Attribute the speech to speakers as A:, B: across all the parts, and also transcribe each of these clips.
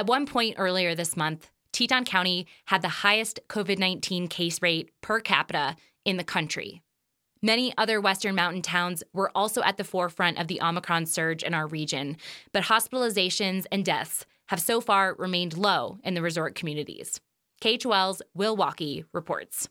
A: At one point earlier this month, Teton County had the highest COVID 19 case rate per capita in the country. Many other Western mountain towns were also at the forefront of the Omicron surge in our region, but hospitalizations and deaths have so far remained low in the resort communities. KHOL's Will Walkey reports.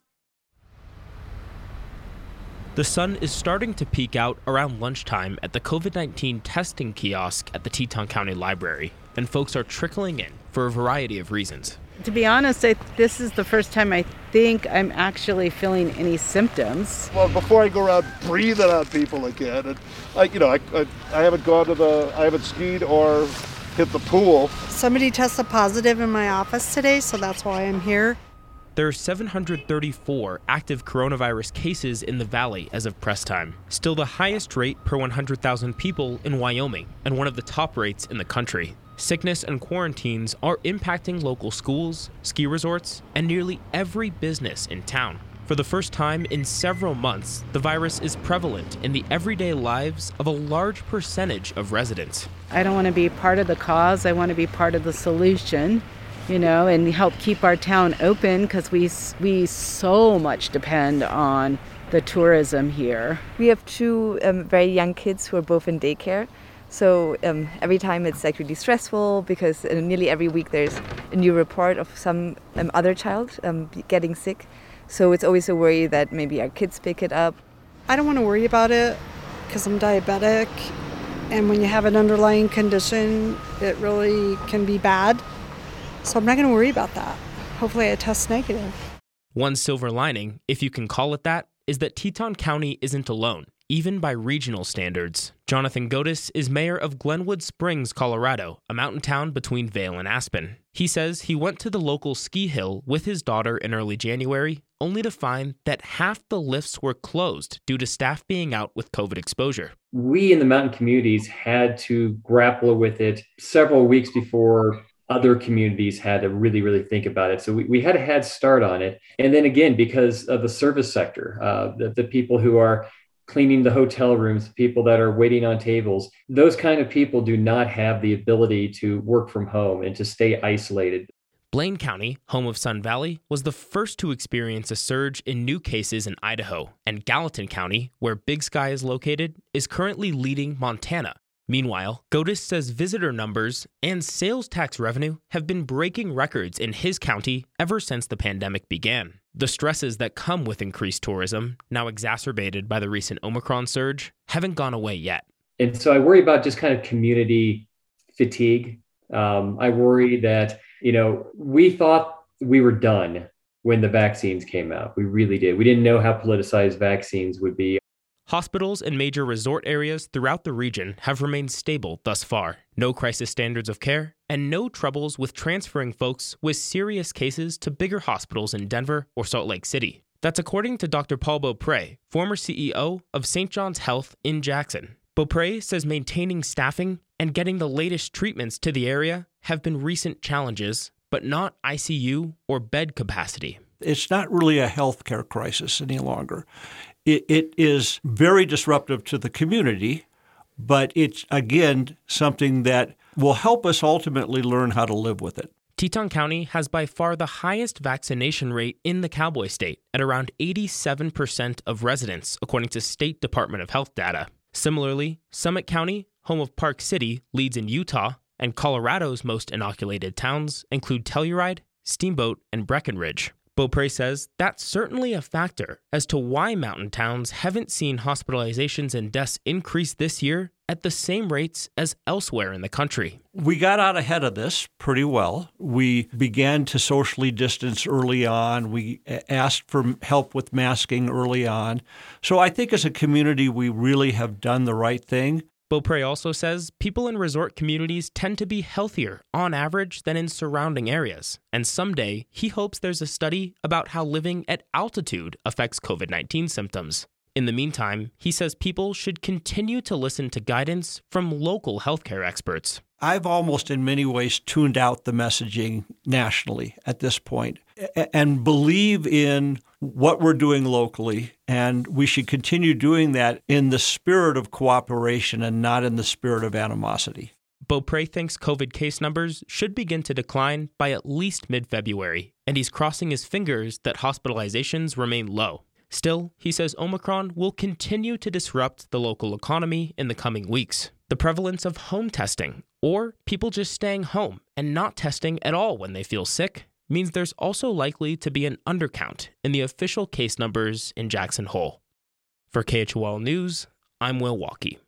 B: The sun is starting to peek out around lunchtime at the COVID 19 testing kiosk at the Teton County Library, and folks are trickling in for a variety of reasons.
C: To be honest, I, this is the first time I think I'm actually feeling any symptoms.
D: Well, before I go around breathing on people again, and I, you know, I, I, I haven't gone to the, I haven't skied or hit the pool.
E: Somebody tested positive in my office today, so that's why I'm here.
B: There are 734 active coronavirus cases in the valley as of press time, still the highest rate per 100,000 people in Wyoming, and one of the top rates in the country. Sickness and quarantines are impacting local schools, ski resorts, and nearly every business in town. For the first time in several months, the virus is prevalent in the everyday lives of a large percentage of residents.
C: I don't want to be part of the cause, I want to be part of the solution you know, and help keep our town open because we we so much depend on the tourism here.
F: We have two um, very young kids who are both in daycare. So um, every time it's like really stressful because uh, nearly every week there's a new report of some um, other child um, getting sick. So it's always a worry that maybe our kids pick it up.
E: I don't want to worry about it because I'm diabetic, and when you have an underlying condition, it really can be bad. So I'm not going to worry about that. Hopefully, I test negative.
B: One silver lining, if you can call it that, is that Teton County isn't alone, even by regional standards. Jonathan Godes is mayor of Glenwood Springs, Colorado, a mountain town between Vail and Aspen. He says he went to the local ski hill with his daughter in early January, only to find that half the lifts were closed due to staff being out with COVID exposure.
G: We in the mountain communities had to grapple with it several weeks before other communities had to really, really think about it. So we, we had a head start on it. And then again, because of the service sector, uh, the, the people who are cleaning the hotel rooms, people that are waiting on tables, those kind of people do not have the ability to work from home and to stay isolated.
B: Blaine County, home of Sun Valley, was the first to experience a surge in new cases in Idaho, and Gallatin County, where Big Sky is located, is currently leading Montana Meanwhile, Godes says visitor numbers and sales tax revenue have been breaking records in his county ever since the pandemic began. The stresses that come with increased tourism, now exacerbated by the recent Omicron surge, haven't gone away yet.
G: And so I worry about just kind of community fatigue. Um, I worry that, you know, we thought we were done when the vaccines came out. We really did. We didn't know how politicized vaccines would be.
B: Hospitals and major resort areas throughout the region have remained stable thus far. No crisis standards of care, and no troubles with transferring folks with serious cases to bigger hospitals in Denver or Salt Lake City. That's according to Dr. Paul Beaupre, former CEO of St. John's Health in Jackson. Beaupre says maintaining staffing and getting the latest treatments to the area have been recent challenges, but not ICU or bed capacity.
H: It's not really a healthcare crisis any longer it, it is very disruptive to the community, but it's again something that will help us ultimately learn how to live with it.
B: Teton County has by far the highest vaccination rate in the Cowboy State at around 87% of residents, according to State Department of Health data. Similarly, Summit County, home of Park City, leads in Utah, and Colorado's most inoculated towns include Telluride, Steamboat, and Breckenridge. Beaupre says that's certainly a factor as to why mountain towns haven't seen hospitalizations and deaths increase this year at the same rates as elsewhere in the country.
H: We got out ahead of this pretty well. We began to socially distance early on. We uh, asked for help with masking early on. So I think as a community, we really have done the right thing.
B: Beaupre also says people in resort communities tend to be healthier on average than in surrounding areas, and someday he hopes there's a study about how living at altitude affects COVID 19 symptoms. In the meantime, he says people should continue to listen to guidance from local healthcare experts.
H: I've almost in many ways tuned out the messaging nationally at this point and believe in what we're doing locally. And we should continue doing that in the spirit of cooperation and not in the spirit of animosity.
B: Beaupre thinks COVID case numbers should begin to decline by at least mid February, and he's crossing his fingers that hospitalizations remain low. Still, he says Omicron will continue to disrupt the local economy in the coming weeks. The prevalence of home testing, or people just staying home and not testing at all when they feel sick, means there's also likely to be an undercount in the official case numbers in Jackson Hole. For KHOL News, I'm Will Walkey.